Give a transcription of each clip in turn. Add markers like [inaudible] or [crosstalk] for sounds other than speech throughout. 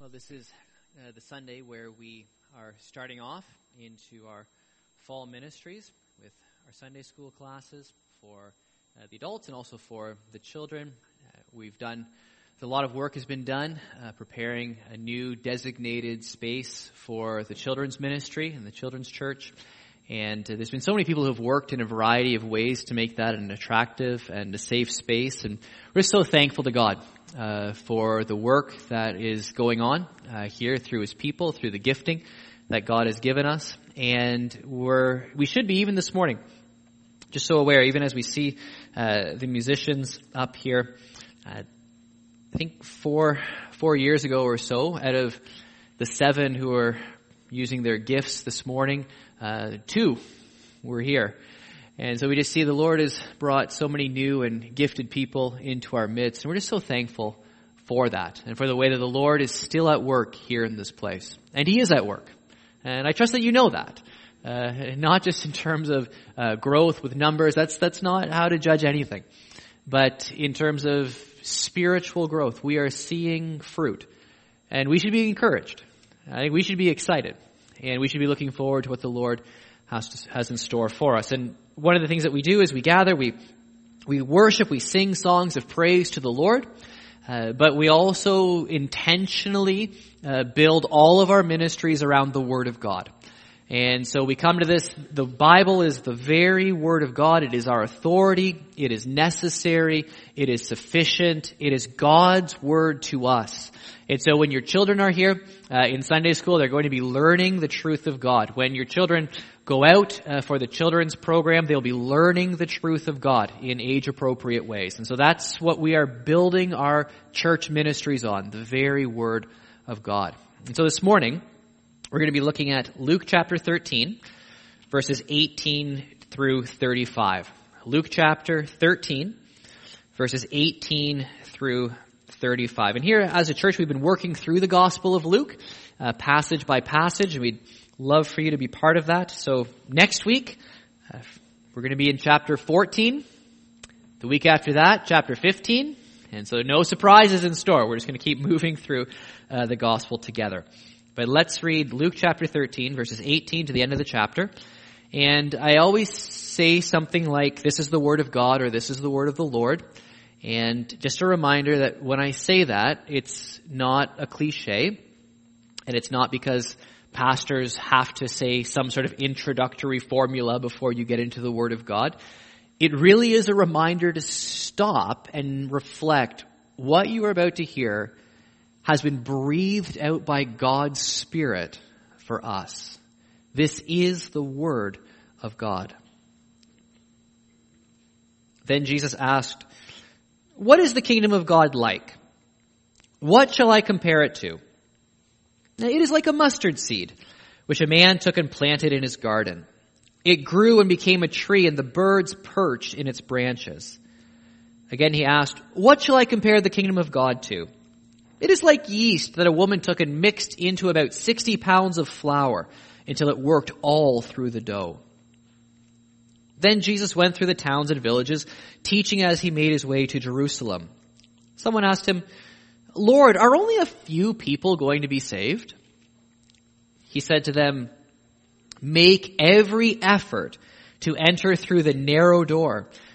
Well, this is uh, the Sunday where we are starting off into our fall ministries with our Sunday school classes for uh, the adults and also for the children. Uh, we've done a lot of work has been done uh, preparing a new designated space for the children's ministry and the children's church. And uh, there's been so many people who have worked in a variety of ways to make that an attractive and a safe space. And we're so thankful to God uh, for the work that is going on uh, here through His people, through the gifting that God has given us. And we're, we should be even this morning, just so aware, even as we see uh, the musicians up here. Uh, I think four, four years ago or so, out of the seven who are using their gifts this morning, uh, two were here. And so we just see the Lord has brought so many new and gifted people into our midst. And we're just so thankful for that and for the way that the Lord is still at work here in this place. And He is at work. And I trust that you know that. Uh, [laughs] not just in terms of uh, growth with numbers. That's, that's not how to judge anything. But in terms of spiritual growth, we are seeing fruit. And we should be encouraged. I think we should be excited and we should be looking forward to what the Lord has, has in store for us. And one of the things that we do is we gather, we, we worship, we sing songs of praise to the Lord, uh, but we also intentionally uh, build all of our ministries around the Word of God. And so we come to this, the Bible is the very Word of God. It is our authority. It is necessary. It is sufficient. It is God's Word to us. And so when your children are here uh, in Sunday school, they're going to be learning the truth of God. When your children go out uh, for the children's program, they'll be learning the truth of God in age appropriate ways. And so that's what we are building our church ministries on, the very Word of God. And so this morning, we're going to be looking at Luke chapter 13, verses 18 through 35. Luke chapter 13, verses 18 through 35. And here, as a church, we've been working through the Gospel of Luke, uh, passage by passage, and we'd love for you to be part of that. So next week, uh, we're going to be in chapter 14. The week after that, chapter 15. And so no surprises in store. We're just going to keep [laughs] moving through uh, the Gospel together. But let's read Luke chapter 13, verses 18 to the end of the chapter. And I always say something like, this is the word of God or this is the word of the Lord. And just a reminder that when I say that, it's not a cliche. And it's not because pastors have to say some sort of introductory formula before you get into the word of God. It really is a reminder to stop and reflect what you are about to hear has been breathed out by God's Spirit for us. This is the Word of God. Then Jesus asked, What is the kingdom of God like? What shall I compare it to? It is like a mustard seed, which a man took and planted in his garden. It grew and became a tree, and the birds perched in its branches. Again he asked, What shall I compare the kingdom of God to? It is like yeast that a woman took and mixed into about 60 pounds of flour until it worked all through the dough. Then Jesus went through the towns and villages, teaching as he made his way to Jerusalem. Someone asked him, Lord, are only a few people going to be saved? He said to them, Make every effort to enter through the narrow door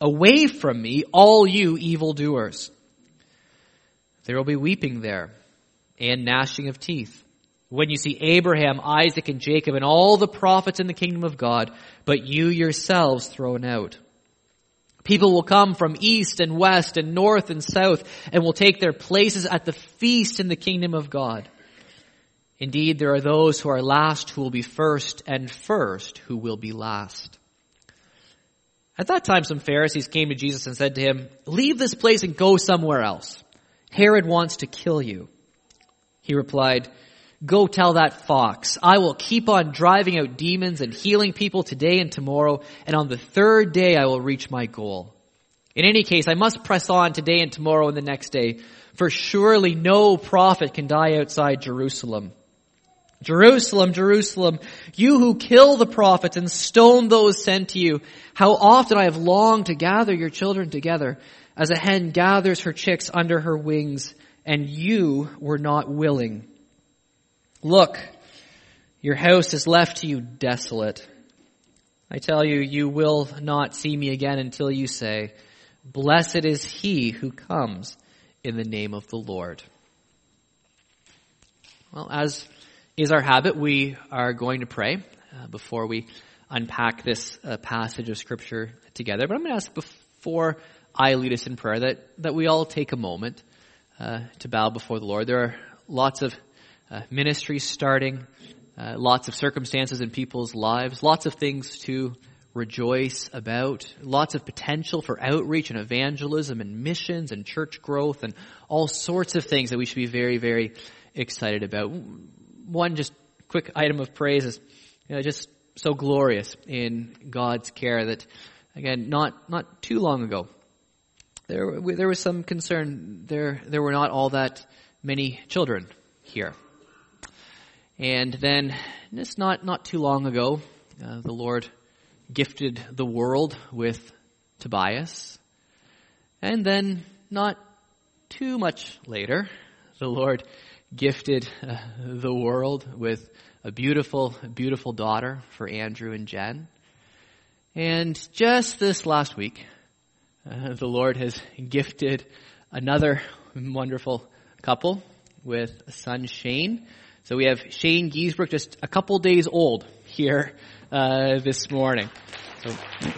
Away from me, all you evildoers. There will be weeping there and gnashing of teeth. When you see Abraham, Isaac, and Jacob, and all the prophets in the kingdom of God, but you yourselves thrown out. People will come from east and west and north and south and will take their places at the feast in the kingdom of God. Indeed, there are those who are last who will be first and first who will be last. At that time, some Pharisees came to Jesus and said to him, Leave this place and go somewhere else. Herod wants to kill you. He replied, Go tell that fox, I will keep on driving out demons and healing people today and tomorrow, and on the third day I will reach my goal. In any case, I must press on today and tomorrow and the next day, for surely no prophet can die outside Jerusalem. Jerusalem, Jerusalem, you who kill the prophets and stone those sent to you, how often I have longed to gather your children together, as a hen gathers her chicks under her wings, and you were not willing. Look, your house is left to you desolate. I tell you, you will not see me again until you say, Blessed is he who comes in the name of the Lord. Well, as is our habit, we are going to pray uh, before we unpack this uh, passage of scripture together. But I'm going to ask before I lead us in prayer that, that we all take a moment uh, to bow before the Lord. There are lots of uh, ministries starting, uh, lots of circumstances in people's lives, lots of things to rejoice about, lots of potential for outreach and evangelism and missions and church growth and all sorts of things that we should be very, very excited about. One just quick item of praise is you know, just so glorious in God's care that, again, not, not too long ago, there, there was some concern. There, there were not all that many children here. And then, just not, not too long ago, uh, the Lord gifted the world with Tobias. And then, not too much later, the Lord gifted uh, the world with a beautiful, beautiful daughter for Andrew and Jen. And just this last week, uh, the Lord has gifted another wonderful couple with a son, Shane. So we have Shane Giesbrook, just a couple days old here uh, this morning. So, [clears throat]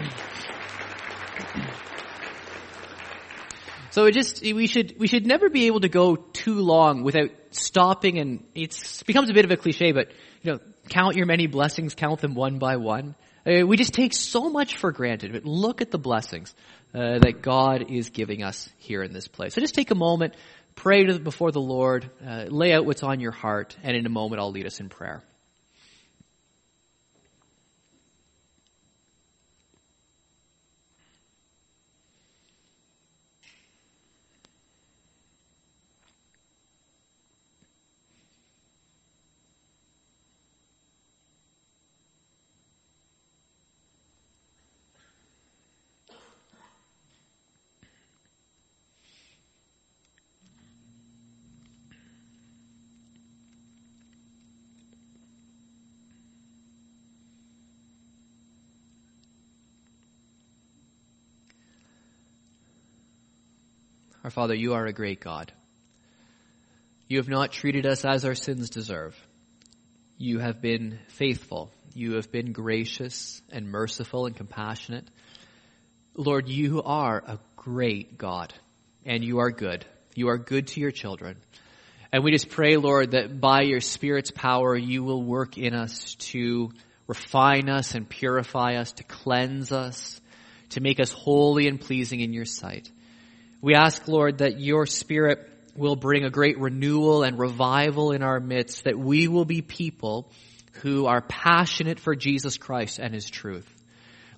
so it just we should we should never be able to go too long without stopping, and it becomes a bit of a cliche, but you know, count your many blessings, count them one by one. Uh, we just take so much for granted, but look at the blessings uh, that God is giving us here in this place. So just take a moment, pray to, before the Lord, uh, lay out what's on your heart, and in a moment I'll lead us in prayer. Our Father, you are a great God. You have not treated us as our sins deserve. You have been faithful. You have been gracious and merciful and compassionate. Lord, you are a great God, and you are good. You are good to your children. And we just pray, Lord, that by your Spirit's power, you will work in us to refine us and purify us, to cleanse us, to make us holy and pleasing in your sight. We ask, Lord, that your Spirit will bring a great renewal and revival in our midst, that we will be people who are passionate for Jesus Christ and His truth.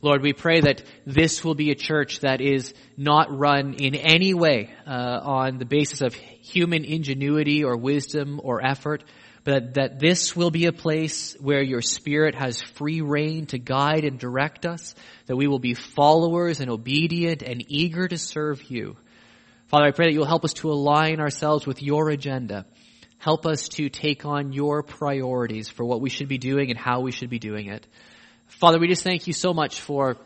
Lord, we pray that this will be a church that is not run in any way uh, on the basis of human ingenuity or wisdom or effort, but that this will be a place where your Spirit has free reign to guide and direct us, that we will be followers and obedient and eager to serve you. Father, I pray that you'll help us to align ourselves with your agenda. Help us to take on your priorities for what we should be doing and how we should be doing it. Father, we just thank you so much for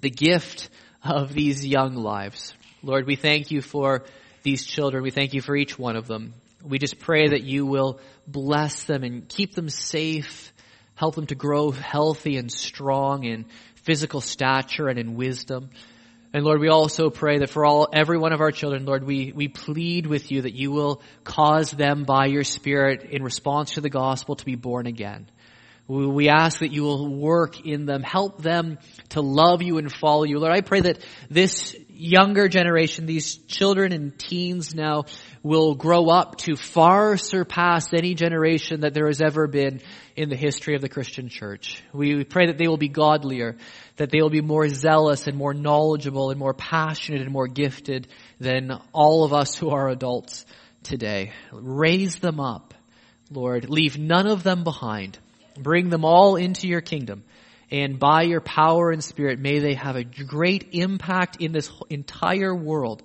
the gift of these young lives. Lord, we thank you for these children. We thank you for each one of them. We just pray that you will bless them and keep them safe, help them to grow healthy and strong in physical stature and in wisdom. And Lord, we also pray that for all, every one of our children, Lord, we, we plead with you that you will cause them by your Spirit in response to the gospel to be born again. We, ask that you will work in them, help them to love you and follow you. Lord, I pray that this younger generation, these children and teens now will grow up to far surpass any generation that there has ever been in the history of the Christian church. We pray that they will be godlier, that they will be more zealous and more knowledgeable and more passionate and more gifted than all of us who are adults today. Raise them up, Lord. Leave none of them behind. Bring them all into your kingdom. And by your power and spirit, may they have a great impact in this entire world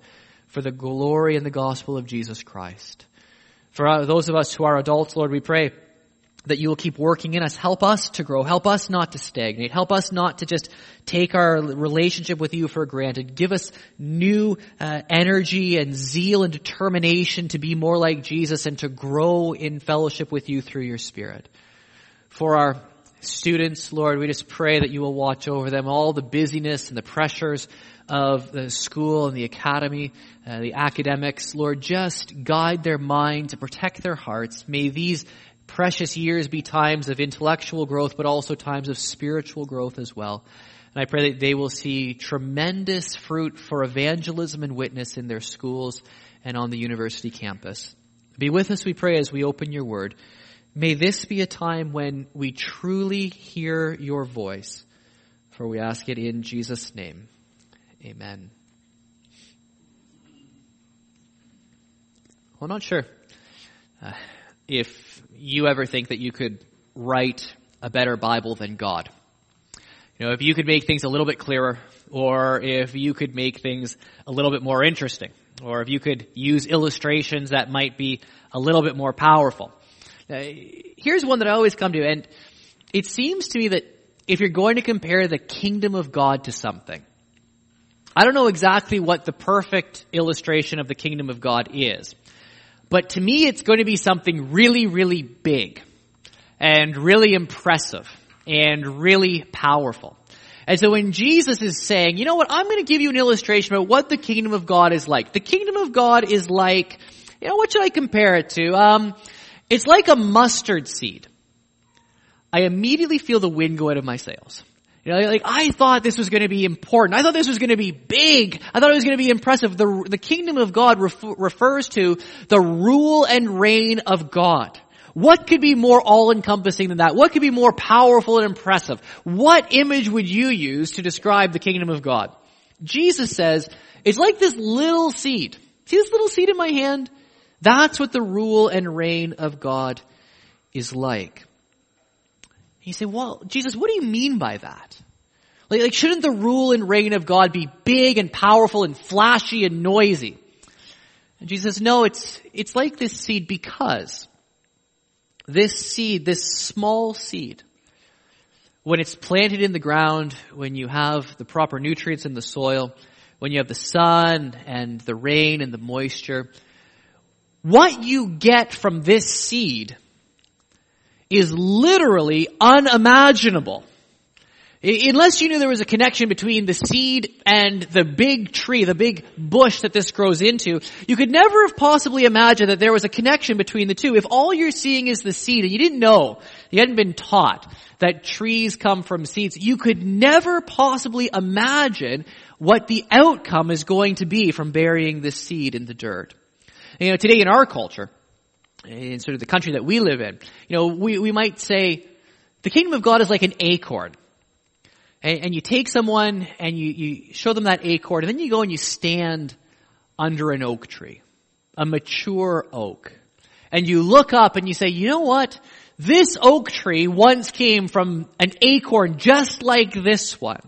for the glory and the gospel of Jesus Christ. For those of us who are adults, Lord, we pray that you will keep working in us. Help us to grow. Help us not to stagnate. Help us not to just take our relationship with you for granted. Give us new uh, energy and zeal and determination to be more like Jesus and to grow in fellowship with you through your Spirit. For our students, Lord, we just pray that you will watch over them, all the busyness and the pressures of the school and the academy, uh, the academics. Lord, just guide their minds to protect their hearts. May these precious years be times of intellectual growth, but also times of spiritual growth as well. And I pray that they will see tremendous fruit for evangelism and witness in their schools and on the university campus. Be with us, we pray, as we open your word. May this be a time when we truly hear your voice, for we ask it in Jesus' name. Amen. Well, I'm not sure uh, if you ever think that you could write a better Bible than God. You know, if you could make things a little bit clearer, or if you could make things a little bit more interesting, or if you could use illustrations that might be a little bit more powerful. Uh, here's one that I always come to, and it seems to me that if you're going to compare the kingdom of God to something, I don't know exactly what the perfect illustration of the kingdom of God is. But to me, it's going to be something really, really big and really impressive and really powerful. And so when Jesus is saying, you know what, I'm going to give you an illustration about what the kingdom of God is like. The kingdom of God is like, you know, what should I compare it to? Um, it's like a mustard seed. I immediately feel the wind go out of my sails. You know, like, I thought this was going to be important. I thought this was going to be big. I thought it was going to be impressive. The, the kingdom of God ref- refers to the rule and reign of God. What could be more all-encompassing than that? What could be more powerful and impressive? What image would you use to describe the kingdom of God? Jesus says, it's like this little seed. See this little seed in my hand? That's what the rule and reign of God is like. You say, well, Jesus, what do you mean by that? Like, like, shouldn't the rule and reign of God be big and powerful and flashy and noisy? And Jesus says, no, it's, it's like this seed because this seed, this small seed, when it's planted in the ground, when you have the proper nutrients in the soil, when you have the sun and the rain and the moisture, what you get from this seed is literally unimaginable. Unless you knew there was a connection between the seed and the big tree, the big bush that this grows into, you could never have possibly imagined that there was a connection between the two. If all you're seeing is the seed and you didn't know, you hadn't been taught that trees come from seeds, you could never possibly imagine what the outcome is going to be from burying this seed in the dirt. You know, today in our culture, in sort of the country that we live in, you know, we, we might say the kingdom of God is like an acorn. And, and you take someone and you, you show them that acorn and then you go and you stand under an oak tree, a mature oak. And you look up and you say, you know what? This oak tree once came from an acorn just like this one.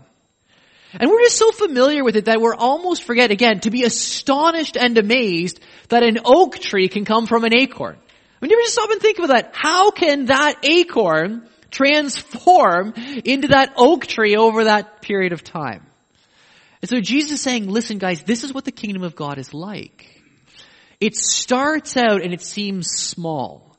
And we're just so familiar with it that we're almost forget again to be astonished and amazed that an oak tree can come from an acorn. I mean, you ever just stop and think about that? How can that acorn transform into that oak tree over that period of time? And so Jesus is saying, listen guys, this is what the kingdom of God is like. It starts out and it seems small.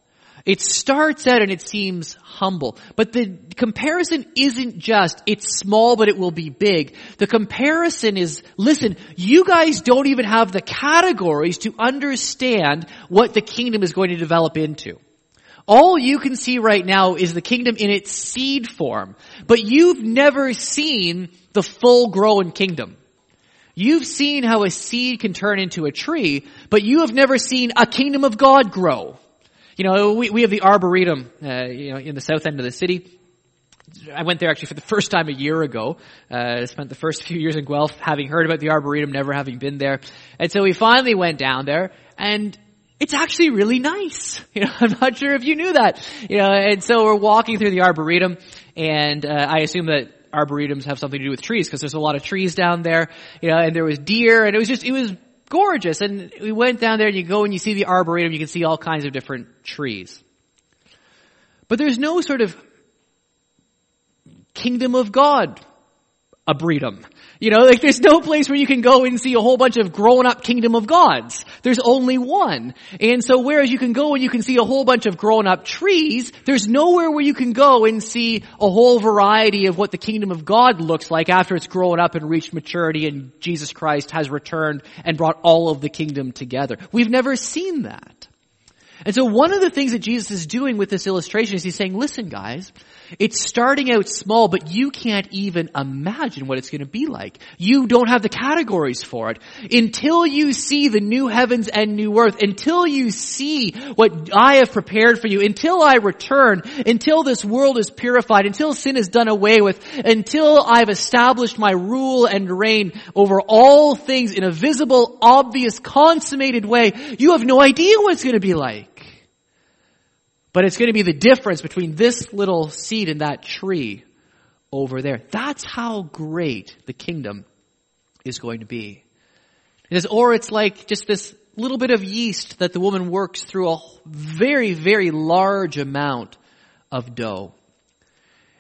It starts out and it seems humble. But the comparison isn't just, it's small but it will be big. The comparison is, listen, you guys don't even have the categories to understand what the kingdom is going to develop into. All you can see right now is the kingdom in its seed form, but you've never seen the full grown kingdom. You've seen how a seed can turn into a tree, but you have never seen a kingdom of God grow. You know, we, we have the Arboretum, uh, you know, in the south end of the city. I went there actually for the first time a year ago. Uh, spent the first few years in Guelph having heard about the Arboretum, never having been there. And so we finally went down there and it's actually really nice. [laughs] You know, I'm not sure if you knew that. You know, and so we're walking through the Arboretum and uh, I assume that arboretums have something to do with trees because there's a lot of trees down there, you know, and there was deer and it was just, it was gorgeous. And we went down there and you go and you see the arboretum, you can see all kinds of different trees. But there's no sort of kingdom of God arboretum. You know, like there's no place where you can go and see a whole bunch of grown up kingdom of gods. There's only one. And so whereas you can go and you can see a whole bunch of grown up trees, there's nowhere where you can go and see a whole variety of what the kingdom of God looks like after it's grown up and reached maturity and Jesus Christ has returned and brought all of the kingdom together. We've never seen that. And so one of the things that Jesus is doing with this illustration is he's saying, listen guys, it's starting out small, but you can't even imagine what it's going to be like. You don't have the categories for it. Until you see the new heavens and new earth, until you see what I have prepared for you, until I return, until this world is purified, until sin is done away with, until I've established my rule and reign over all things in a visible, obvious, consummated way, you have no idea what it's going to be like. But it's going to be the difference between this little seed and that tree over there. That's how great the kingdom is going to be. It is, or it's like just this little bit of yeast that the woman works through a very, very large amount of dough.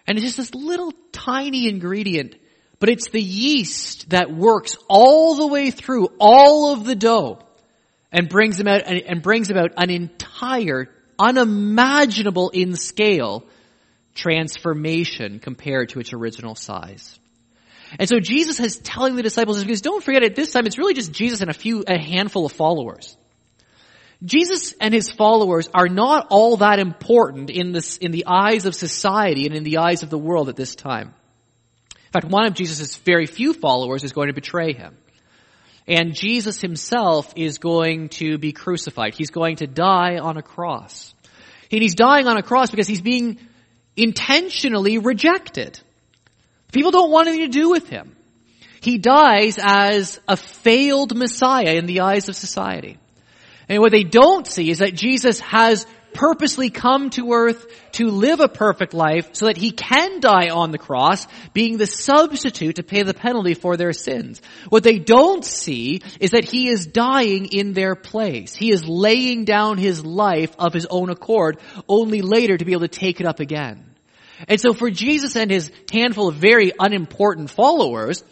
And it's just this little tiny ingredient, but it's the yeast that works all the way through all of the dough and brings about, and brings about an entire unimaginable in scale transformation compared to its original size. And so Jesus is telling the disciples, because don't forget at this time, it's really just Jesus and a few, a handful of followers. Jesus and his followers are not all that important in this, in the eyes of society and in the eyes of the world at this time. In fact, one of Jesus' very few followers is going to betray him. And Jesus himself is going to be crucified. He's going to die on a cross. And he's dying on a cross because he's being intentionally rejected. People don't want anything to do with him. He dies as a failed Messiah in the eyes of society. And what they don't see is that Jesus has purposely come to earth to live a perfect life so that he can die on the cross, being the substitute to pay the penalty for their sins. What they don't see is that he is dying in their place. He is laying down his life of his own accord, only later to be able to take it up again. And so for Jesus and his handful of very unimportant followers,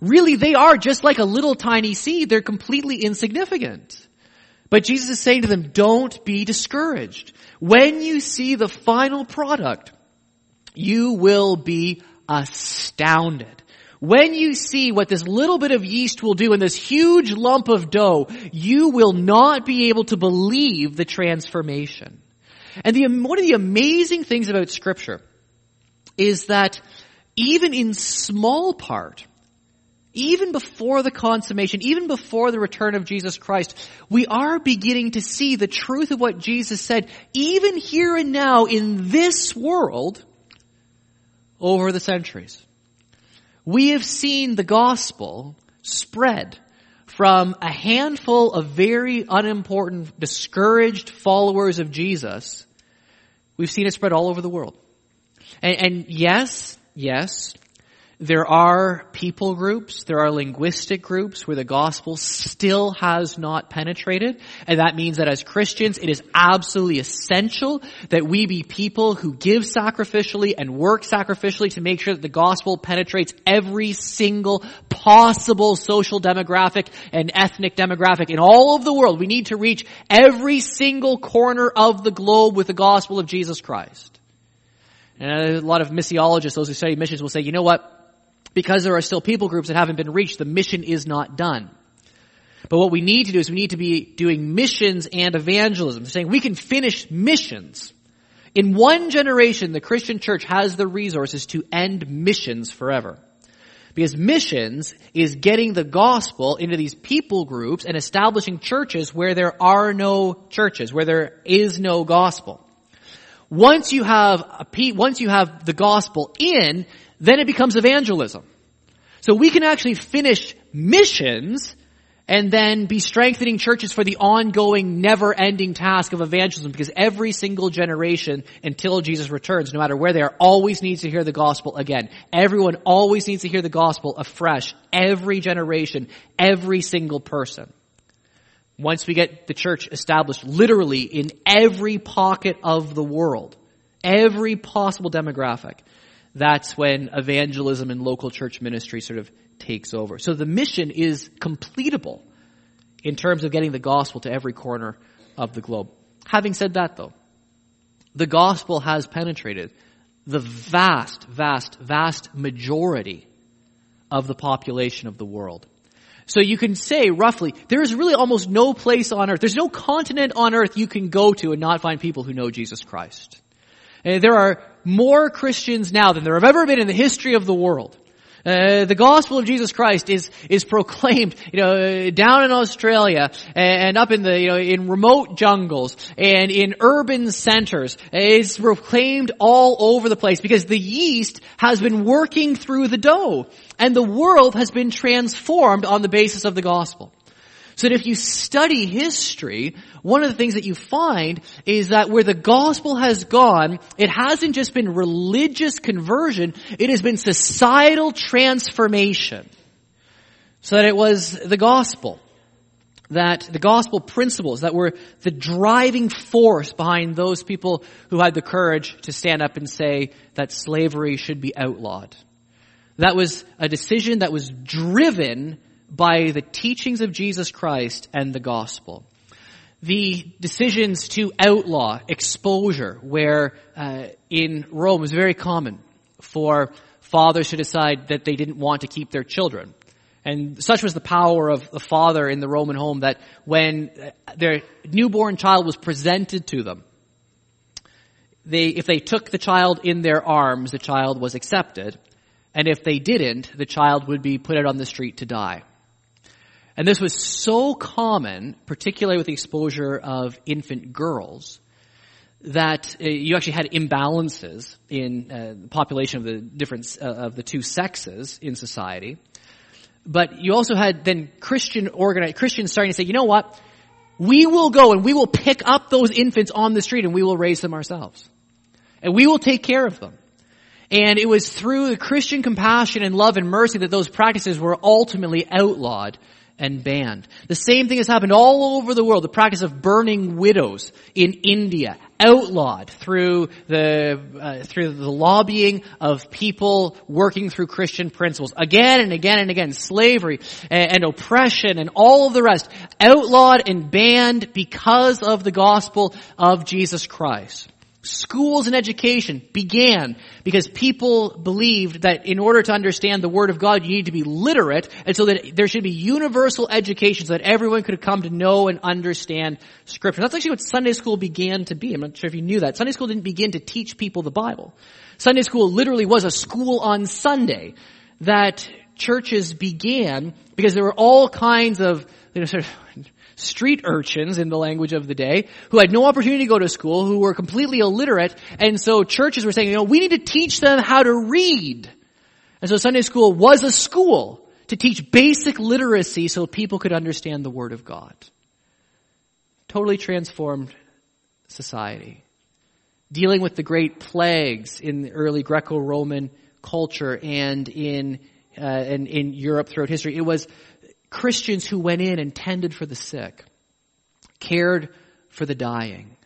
really they are just like a little tiny seed. They're completely insignificant. But Jesus is saying to them, don't be discouraged. When you see the final product, you will be astounded. When you see what this little bit of yeast will do in this huge lump of dough, you will not be able to believe the transformation. And the, one of the amazing things about scripture is that even in small part, even before the consummation, even before the return of Jesus Christ, we are beginning to see the truth of what Jesus said, even here and now in this world, over the centuries. We have seen the gospel spread from a handful of very unimportant, discouraged followers of Jesus. We've seen it spread all over the world. And, and yes, yes, there are people groups, there are linguistic groups where the gospel still has not penetrated. And that means that as Christians, it is absolutely essential that we be people who give sacrificially and work sacrificially to make sure that the gospel penetrates every single possible social demographic and ethnic demographic in all of the world. We need to reach every single corner of the globe with the gospel of Jesus Christ. And a lot of missiologists, those who study missions will say, you know what? Because there are still people groups that haven't been reached, the mission is not done. But what we need to do is we need to be doing missions and evangelism. Saying we can finish missions. In one generation, the Christian church has the resources to end missions forever. Because missions is getting the gospel into these people groups and establishing churches where there are no churches, where there is no gospel. Once you have a, once you have the gospel in, then it becomes evangelism. So we can actually finish missions and then be strengthening churches for the ongoing, never-ending task of evangelism because every single generation until Jesus returns, no matter where they are, always needs to hear the gospel again. Everyone always needs to hear the gospel afresh. Every generation, every single person. Once we get the church established literally in every pocket of the world, every possible demographic, that's when evangelism and local church ministry sort of takes over. So the mission is completable in terms of getting the gospel to every corner of the globe. Having said that though, the gospel has penetrated the vast, vast, vast majority of the population of the world. So you can say roughly, there is really almost no place on earth, there's no continent on earth you can go to and not find people who know Jesus Christ. And there are more Christians now than there have ever been in the history of the world. Uh, the gospel of Jesus Christ is is proclaimed, you know, down in Australia and up in the, you know, in remote jungles and in urban centers. It's proclaimed all over the place because the yeast has been working through the dough and the world has been transformed on the basis of the gospel. So that if you study history, one of the things that you find is that where the gospel has gone, it hasn't just been religious conversion, it has been societal transformation. So that it was the gospel that the gospel principles that were the driving force behind those people who had the courage to stand up and say that slavery should be outlawed. That was a decision that was driven by the teachings of Jesus Christ and the gospel. The decisions to outlaw exposure, where uh, in Rome was very common for fathers to decide that they didn't want to keep their children. And such was the power of the father in the Roman home that when their newborn child was presented to them, they, if they took the child in their arms, the child was accepted. And if they didn't, the child would be put out on the street to die. And this was so common, particularly with the exposure of infant girls, that uh, you actually had imbalances in uh, the population of the different uh, of the two sexes in society. But you also had then Christian organized Christians starting to say, you know what? We will go and we will pick up those infants on the street and we will raise them ourselves. And we will take care of them. And it was through the Christian compassion and love and mercy that those practices were ultimately outlawed and banned. The same thing has happened all over the world. The practice of burning widows in India, outlawed through the uh, through the lobbying of people working through Christian principles. Again and again and again, slavery and, and oppression and all of the rest, outlawed and banned because of the gospel of Jesus Christ. Schools and education began because people believed that in order to understand the Word of God, you need to be literate, and so that there should be universal education so that everyone could come to know and understand Scripture. That's actually what Sunday school began to be. I'm not sure if you knew that. Sunday school didn't begin to teach people the Bible. Sunday school literally was a school on Sunday that churches began because there were all kinds of you know, sort of street urchins in the language of the day who had no opportunity to go to school, who were completely illiterate, and so churches were saying, you know, we need to teach them how to read. And so Sunday school was a school to teach basic literacy so people could understand the Word of God. Totally transformed society. Dealing with the great plagues in the early Greco-Roman culture and in, uh, and in Europe throughout history. It was Christians who went in and tended for the sick, cared for the dying.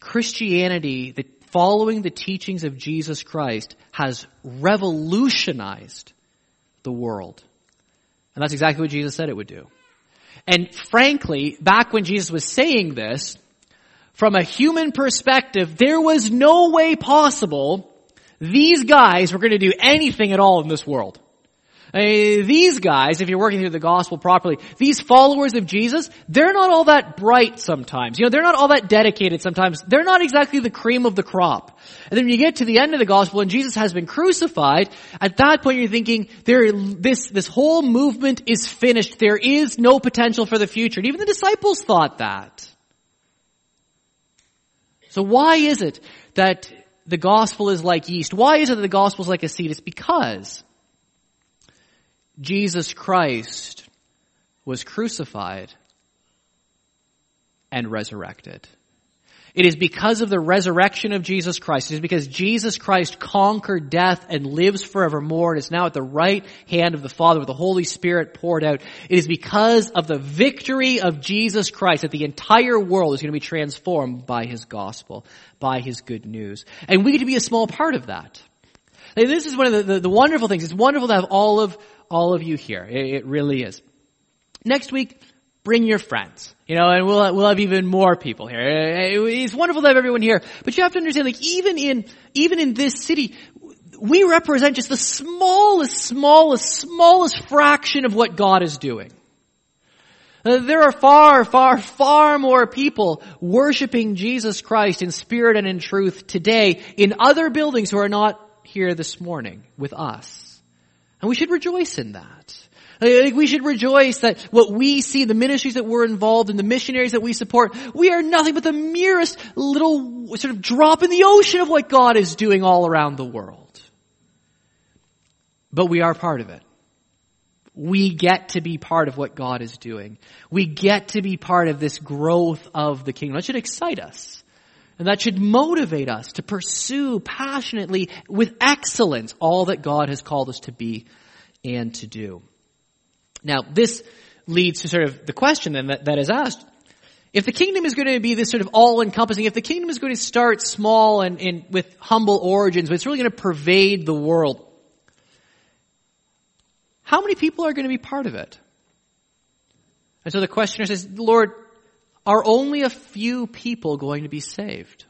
Christianity, the, following the teachings of Jesus Christ, has revolutionized the world. And that's exactly what Jesus said it would do. And frankly, back when Jesus was saying this, from a human perspective, there was no way possible these guys were going to do anything at all in this world. Eh, these guys, if you're working through the gospel properly, these followers of Jesus, they're not all that bright sometimes. You know, they're not all that dedicated sometimes. They're not exactly the cream of the crop. And then when you get to the end of the gospel and Jesus has been crucified, at that point you're thinking, there, this, this whole movement is finished. There is no potential for the future. And even the disciples thought that. So why is it that the gospel is like yeast? Why is it that the gospel is like a seed? It's because Jesus Christ was crucified and resurrected. It is because of the resurrection of Jesus Christ. It is because Jesus Christ conquered death and lives forevermore and is now at the right hand of the Father with the Holy Spirit poured out. It is because of the victory of Jesus Christ that the entire world is going to be transformed by His gospel, by His good news. And we get to be a small part of that. This is one of the, the, the, wonderful things. It's wonderful to have all of, all of you here. It, it really is. Next week, bring your friends. You know, and we'll, we'll have even more people here. It's wonderful to have everyone here. But you have to understand, like, even in, even in this city, we represent just the smallest, smallest, smallest fraction of what God is doing. Uh, there are far, far, far more people worshiping Jesus Christ in spirit and in truth today in other buildings who are not here this morning with us. And we should rejoice in that. Like we should rejoice that what we see, the ministries that we're involved in, the missionaries that we support, we are nothing but the merest little sort of drop in the ocean of what God is doing all around the world. But we are part of it. We get to be part of what God is doing. We get to be part of this growth of the kingdom. That should excite us. And that should motivate us to pursue passionately with excellence all that God has called us to be and to do. Now, this leads to sort of the question then that, that is asked. If the kingdom is going to be this sort of all-encompassing, if the kingdom is going to start small and, and with humble origins, but it's really going to pervade the world, how many people are going to be part of it? And so the questioner says, Lord, are only a few people going to be saved?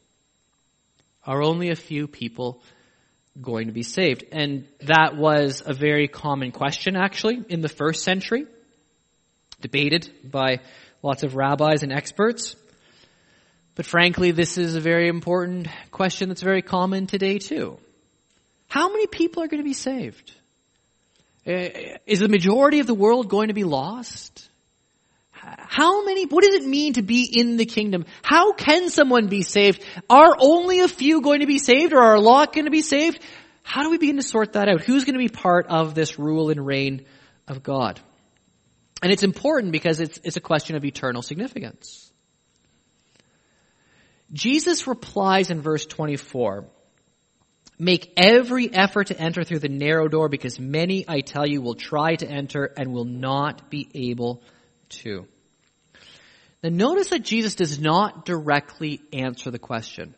Are only a few people going to be saved? And that was a very common question actually in the first century, debated by lots of rabbis and experts. But frankly, this is a very important question that's very common today too. How many people are going to be saved? Uh, is the majority of the world going to be lost? How many, what does it mean to be in the kingdom? How can someone be saved? Are only a few going to be saved or are a lot going to be saved? How do we begin to sort that out? Who's going to be part of this rule and reign of God? And it's important because it's, it's a question of eternal significance. Jesus replies in verse 24, Make every effort to enter through the narrow door because many, I tell you, will try to enter and will not be able to. Now notice that Jesus does not directly answer the question.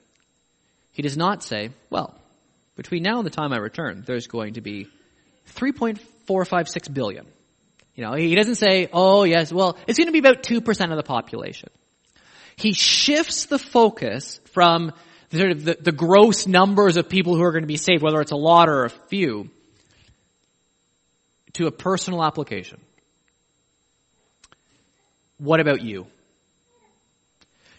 He does not say, well, between now and the time I return, there's going to be 3.456 billion. You know, he doesn't say, oh yes, well, it's going to be about 2% of the population. He shifts the focus from the, sort of the, the gross numbers of people who are going to be saved, whether it's a lot or a few, to a personal application. What about you?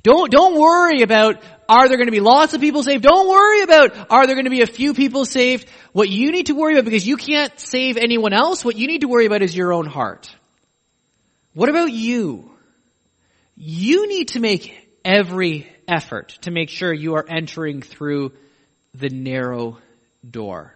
Don't, don't worry about are there going to be lots of people saved? Don't worry about are there going to be a few people saved? What you need to worry about, because you can't save anyone else, what you need to worry about is your own heart. What about you? You need to make every effort to make sure you are entering through the narrow door.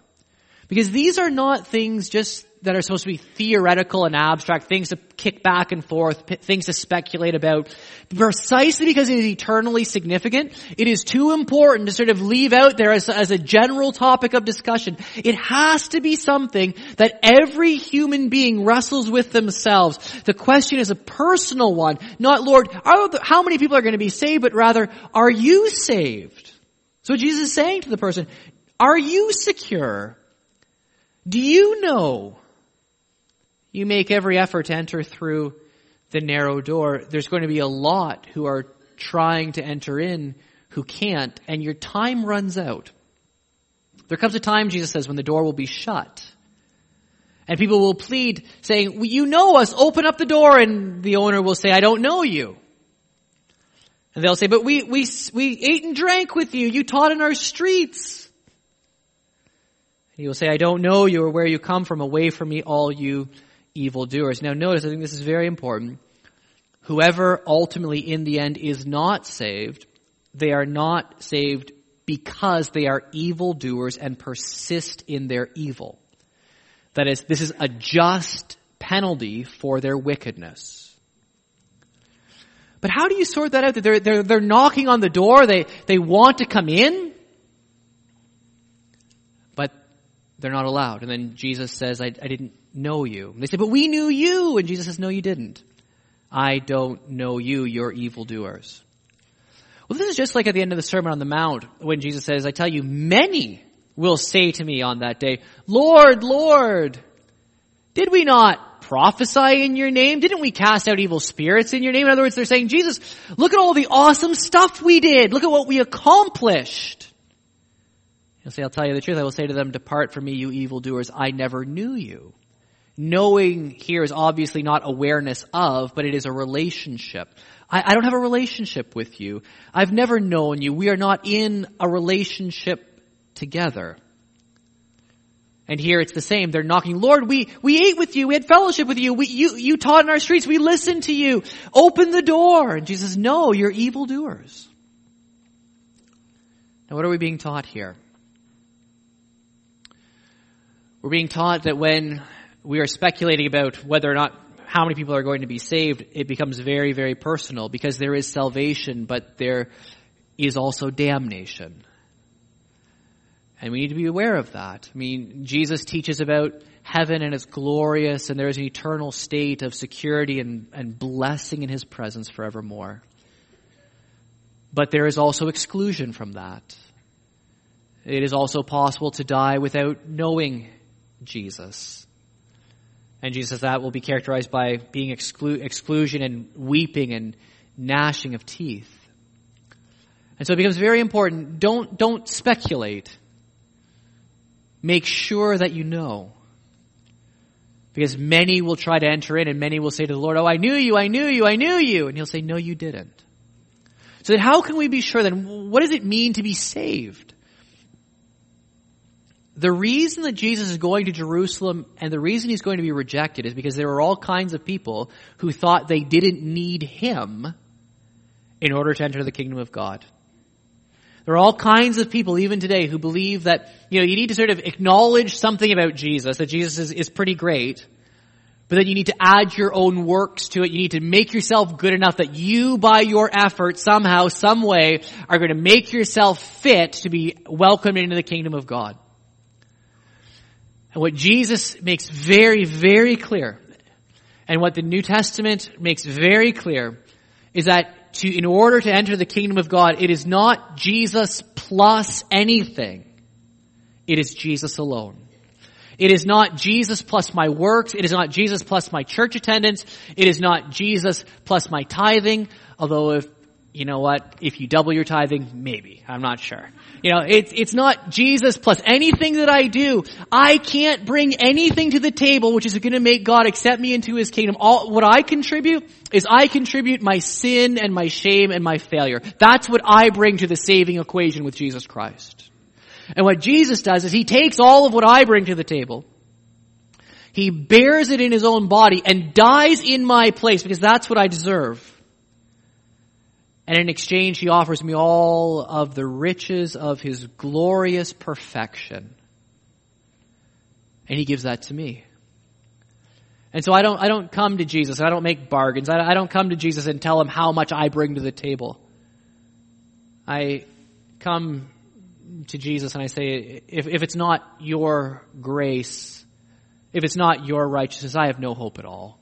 Because these are not things just that are supposed to be theoretical and abstract, things to kick back and forth, things to speculate about. Precisely because it is eternally significant, it is too important to sort of leave out there as, as a general topic of discussion. It has to be something that every human being wrestles with themselves. The question is a personal one, not Lord, how many people are going to be saved, but rather, are you saved? So Jesus is saying to the person, are you secure? Do you know? You make every effort to enter through the narrow door. There's going to be a lot who are trying to enter in who can't, and your time runs out. There comes a time, Jesus says, when the door will be shut. And people will plead saying, well, you know us, open up the door. And the owner will say, I don't know you. And they'll say, but we, we, we ate and drank with you. You taught in our streets. And he will say, I don't know you or where you come from. Away from me, all you evildoers. Now notice, I think this is very important. Whoever ultimately in the end is not saved, they are not saved because they are evildoers and persist in their evil. That is, this is a just penalty for their wickedness. But how do you sort that out? They're, they're, they're knocking on the door, they, they want to come in, but they're not allowed. And then Jesus says, I, I didn't know you. They say, but we knew you. And Jesus says, no, you didn't. I don't know you, you're evildoers. Well, this is just like at the end of the Sermon on the Mount when Jesus says, I tell you, many will say to me on that day, Lord, Lord, did we not prophesy in your name? Didn't we cast out evil spirits in your name? In other words, they're saying, Jesus, look at all the awesome stuff we did. Look at what we accomplished. He'll say, I'll tell you the truth. I will say to them, depart from me, you evildoers. I never knew you. Knowing here is obviously not awareness of, but it is a relationship. I, I don't have a relationship with you. I've never known you. We are not in a relationship together. And here it's the same. They're knocking, Lord, we, we ate with you. We had fellowship with you. We, you, you taught in our streets. We listened to you. Open the door. And Jesus, no, you're evildoers. Now what are we being taught here? We're being taught that when we are speculating about whether or not how many people are going to be saved, it becomes very, very personal because there is salvation, but there is also damnation. And we need to be aware of that. I mean, Jesus teaches about heaven and it's glorious and there is an eternal state of security and, and blessing in His presence forevermore. But there is also exclusion from that. It is also possible to die without knowing Jesus. And Jesus says that will be characterized by being exclu- exclusion and weeping and gnashing of teeth. And so it becomes very important. Don't, don't speculate. Make sure that you know. Because many will try to enter in and many will say to the Lord, Oh, I knew you, I knew you, I knew you. And he'll say, No, you didn't. So then how can we be sure then? What does it mean to be saved? The reason that Jesus is going to Jerusalem and the reason he's going to be rejected is because there are all kinds of people who thought they didn't need him in order to enter the kingdom of God. There are all kinds of people even today who believe that, you know, you need to sort of acknowledge something about Jesus, that Jesus is, is pretty great, but then you need to add your own works to it. You need to make yourself good enough that you, by your effort, somehow, some way, are going to make yourself fit to be welcomed into the kingdom of God. And what Jesus makes very, very clear, and what the New Testament makes very clear, is that to, in order to enter the kingdom of God, it is not Jesus plus anything. It is Jesus alone. It is not Jesus plus my works. It is not Jesus plus my church attendance. It is not Jesus plus my tithing. Although if, you know what, if you double your tithing, maybe. I'm not sure. You know, it's, it's not Jesus plus anything that I do. I can't bring anything to the table which is going to make God accept me into His kingdom. All, what I contribute is I contribute my sin and my shame and my failure. That's what I bring to the saving equation with Jesus Christ. And what Jesus does is He takes all of what I bring to the table, He bears it in His own body and dies in my place because that's what I deserve. And in exchange, he offers me all of the riches of his glorious perfection. And he gives that to me. And so I don't, I don't come to Jesus. I don't make bargains. I, I don't come to Jesus and tell him how much I bring to the table. I come to Jesus and I say, if, if it's not your grace, if it's not your righteousness, I have no hope at all.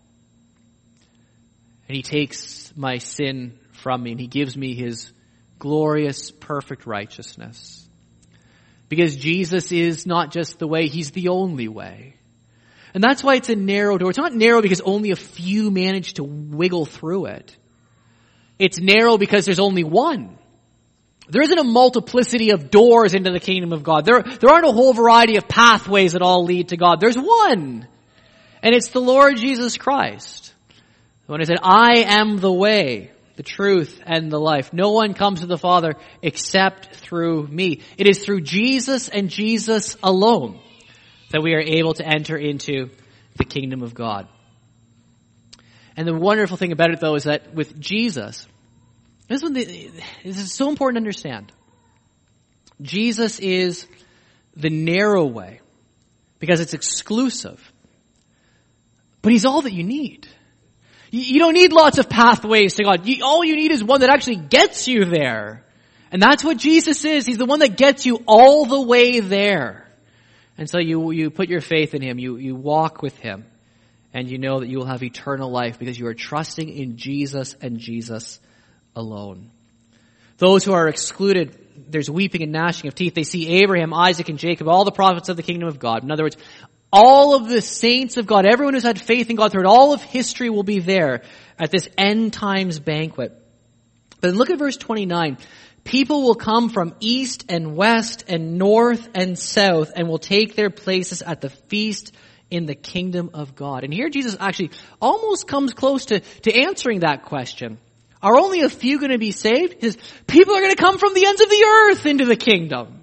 And he takes my sin from me and he gives me his glorious, perfect righteousness. Because Jesus is not just the way, he's the only way. And that's why it's a narrow door. It's not narrow because only a few manage to wiggle through it. It's narrow because there's only one. There isn't a multiplicity of doors into the kingdom of God. There, there aren't a whole variety of pathways that all lead to God. There's one. And it's the Lord Jesus Christ. When he said, I am the way, the truth, and the life. No one comes to the Father except through me. It is through Jesus and Jesus alone that we are able to enter into the kingdom of God. And the wonderful thing about it though is that with Jesus, this, one, this is so important to understand. Jesus is the narrow way because it's exclusive. But he's all that you need. You, don't need lots of pathways to God. all you need is one that actually gets you there. And that's what Jesus is. He's the one that gets you all the way there. And so you, you put your faith in Him. You, you walk with Him. And you know that you will have eternal life because you are trusting in Jesus and Jesus alone. Those who are excluded, there's weeping and gnashing of teeth. They see Abraham, Isaac, and Jacob, all the prophets of the kingdom of God. In other words, all of the saints of God, everyone who's had faith in God throughout all of history will be there at this end times banquet. But look at verse 29. People will come from east and west and north and south and will take their places at the feast in the kingdom of God. And here Jesus actually almost comes close to, to answering that question. Are only a few going to be saved? He says, people are going to come from the ends of the earth into the kingdom.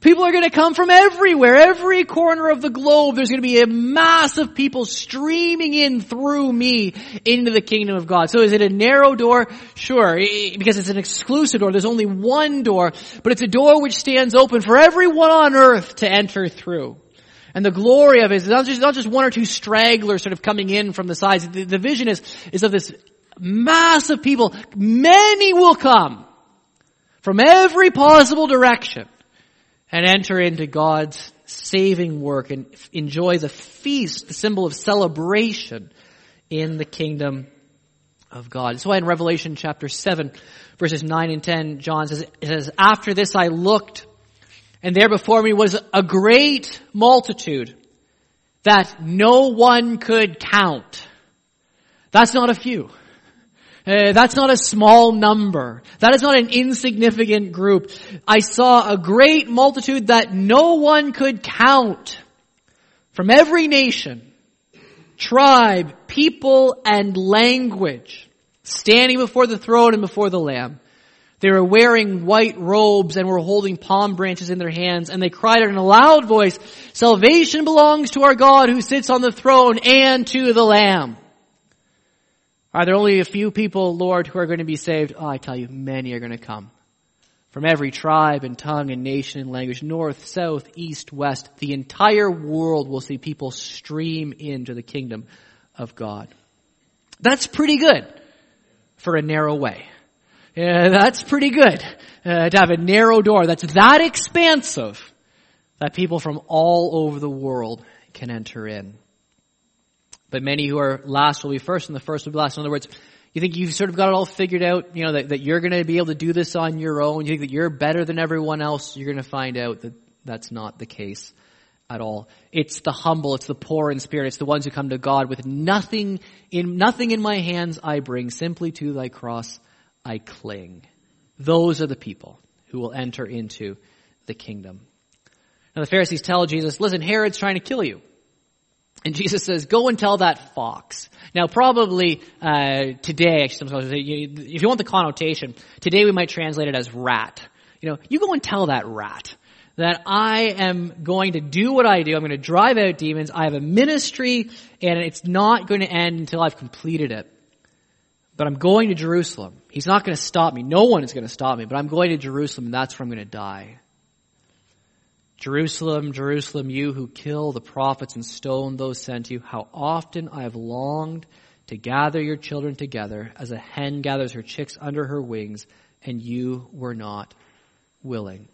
People are going to come from everywhere, every corner of the globe. There's going to be a mass of people streaming in through me into the kingdom of God. So is it a narrow door? Sure, because it's an exclusive door. There's only one door, but it's a door which stands open for everyone on earth to enter through. And the glory of it is not just, not just one or two stragglers sort of coming in from the sides. The, the vision is, is of this mass of people. Many will come from every possible direction and enter into God's saving work and enjoy the feast, the symbol of celebration in the kingdom of God. That's why in Revelation chapter 7, verses 9 and 10, John says, says, After this I looked, and there before me was a great multitude that no one could count. That's not a few. Uh, that's not a small number. That is not an insignificant group. I saw a great multitude that no one could count from every nation, tribe, people, and language standing before the throne and before the Lamb. They were wearing white robes and were holding palm branches in their hands and they cried out in a loud voice, salvation belongs to our God who sits on the throne and to the Lamb. Are there only a few people, Lord, who are going to be saved? Oh, I tell you, many are going to come. From every tribe and tongue and nation and language, north, south, east, west, the entire world will see people stream into the kingdom of God. That's pretty good for a narrow way. Yeah, that's pretty good uh, to have a narrow door that's that expansive that people from all over the world can enter in. But many who are last will be first and the first will be last. In other words, you think you've sort of got it all figured out, you know, that, that you're going to be able to do this on your own. You think that you're better than everyone else. You're going to find out that that's not the case at all. It's the humble, it's the poor in spirit, it's the ones who come to God with nothing in, nothing in my hands I bring, simply to thy cross I cling. Those are the people who will enter into the kingdom. Now the Pharisees tell Jesus, listen, Herod's trying to kill you. And Jesus says, go and tell that fox. Now probably, uh, today, if you want the connotation, today we might translate it as rat. You know, you go and tell that rat that I am going to do what I do. I'm going to drive out demons. I have a ministry and it's not going to end until I've completed it. But I'm going to Jerusalem. He's not going to stop me. No one is going to stop me, but I'm going to Jerusalem and that's where I'm going to die. Jerusalem, Jerusalem, you who kill the prophets and stone those sent to you, how often I have longed to gather your children together as a hen gathers her chicks under her wings, and you were not willing.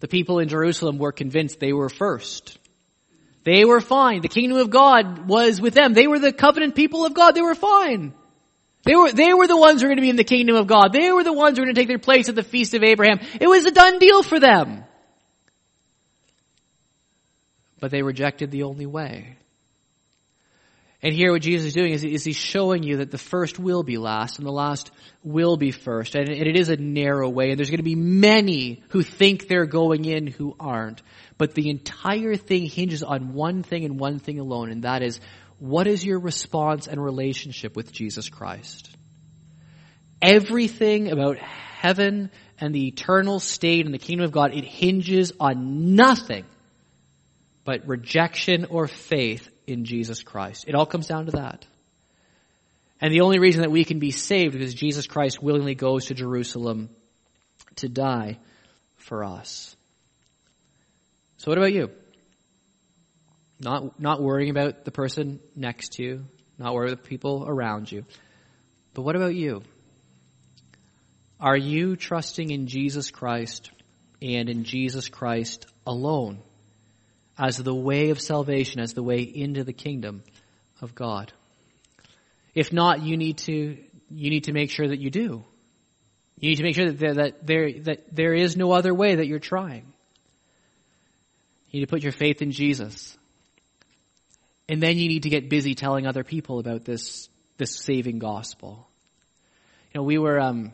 The people in Jerusalem were convinced they were first. They were fine. The kingdom of God was with them. They were the covenant people of God. They were fine. They were, they were the ones who were going to be in the kingdom of God. They were the ones who were going to take their place at the feast of Abraham. It was a done deal for them. But they rejected the only way. And here what Jesus is doing is, is he's showing you that the first will be last and the last will be first. And, and it is a narrow way and there's going to be many who think they're going in who aren't. But the entire thing hinges on one thing and one thing alone and that is what is your response and relationship with Jesus Christ? Everything about heaven and the eternal state and the kingdom of God, it hinges on nothing but rejection or faith in Jesus Christ. It all comes down to that. And the only reason that we can be saved is Jesus Christ willingly goes to Jerusalem to die for us. So what about you? Not, not worrying about the person next to you, not worrying about the people around you. But what about you? Are you trusting in Jesus Christ and in Jesus Christ alone? As the way of salvation, as the way into the kingdom of God. If not, you need to, you need to make sure that you do. You need to make sure that there, that there, that there is no other way that you're trying. You need to put your faith in Jesus. And then you need to get busy telling other people about this, this saving gospel. You know, we were, um,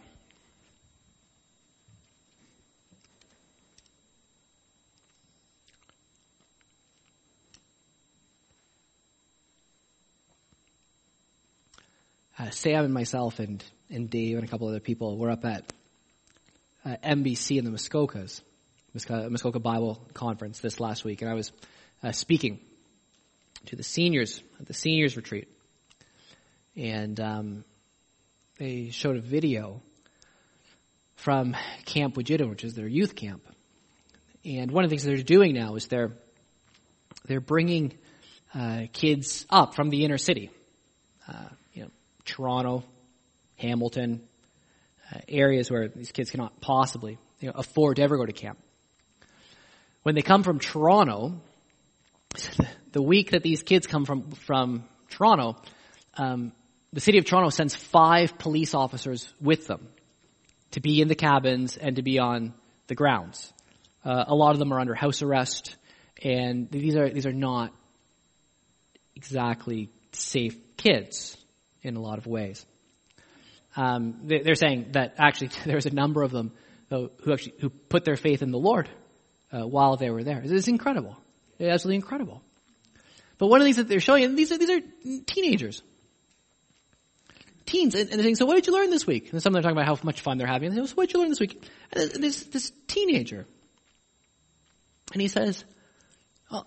uh, Sam and myself and, and Dave and a couple other people were up at uh, MBC in the Muskokas, Muskoka, Bible Conference this last week, and I was uh, speaking to the seniors at the seniors retreat, and um, they showed a video from Camp Wajidon, which is their youth camp, and one of the things they're doing now is they're they're bringing uh, kids up from the inner city. Toronto, Hamilton, uh, areas where these kids cannot possibly you know, afford to ever go to camp. When they come from Toronto, [laughs] the week that these kids come from from Toronto, um, the city of Toronto sends five police officers with them to be in the cabins and to be on the grounds. Uh, a lot of them are under house arrest, and these are these are not exactly safe kids in a lot of ways. Um, they're saying that actually [laughs] there's a number of them who actually who put their faith in the Lord uh, while they were there. It's incredible, it's absolutely incredible. But one of the things that they're showing, these are these are teenagers, teens, and, they're saying, "So what did you learn this week?" And some of them are talking about how much fun they're having. And they say, "So what did you learn this week?" And this this teenager, and he says, "Oh,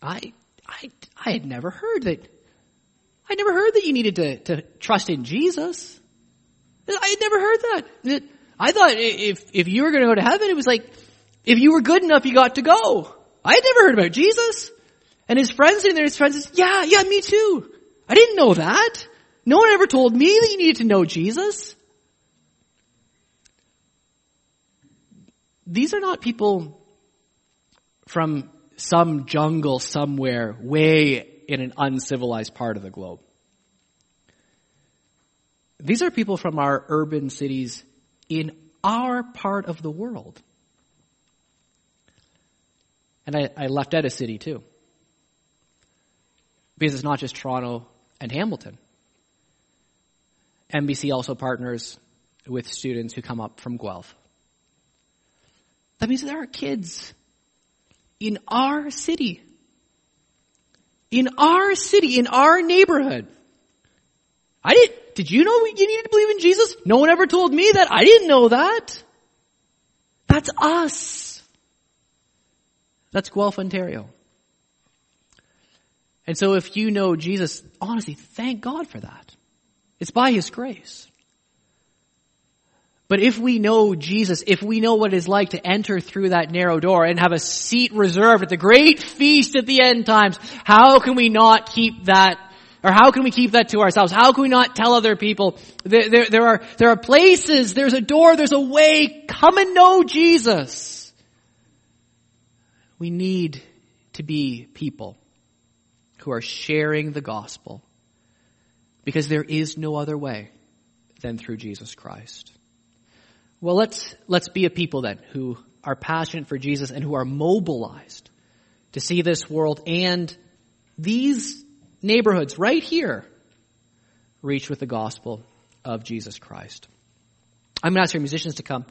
I I I had never heard that." I never heard that you needed to, to trust in Jesus. I had never heard that. I thought if, if you were going to go to heaven, it was like, if you were good enough, you got to go. I had never heard about Jesus. And his friends in there, his friends says, yeah, yeah, me too. I didn't know that. No one ever told me that you needed to know Jesus. These are not people from some jungle somewhere way in an uncivilized part of the globe. These are people from our urban cities in our part of the world. And I, I left out a city too. Because it's not just Toronto and Hamilton. MBC also partners with students who come up from Guelph. That means there are kids in our city in our city, in our neighborhood. I didn't, did you know you needed to believe in Jesus? No one ever told me that. I didn't know that. That's us. That's Guelph, Ontario. And so if you know Jesus, honestly, thank God for that. It's by His grace. But if we know Jesus, if we know what it is like to enter through that narrow door and have a seat reserved at the great feast at the end times, how can we not keep that or how can we keep that to ourselves? How can we not tell other people? There, there, there, are, there are places, there's a door, there's a way. Come and know Jesus. We need to be people who are sharing the gospel because there is no other way than through Jesus Christ. Well, let's, let's be a people then who are passionate for Jesus and who are mobilized to see this world and these neighborhoods right here reached with the gospel of Jesus Christ. I'm going to ask our musicians to come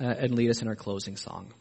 uh, and lead us in our closing song.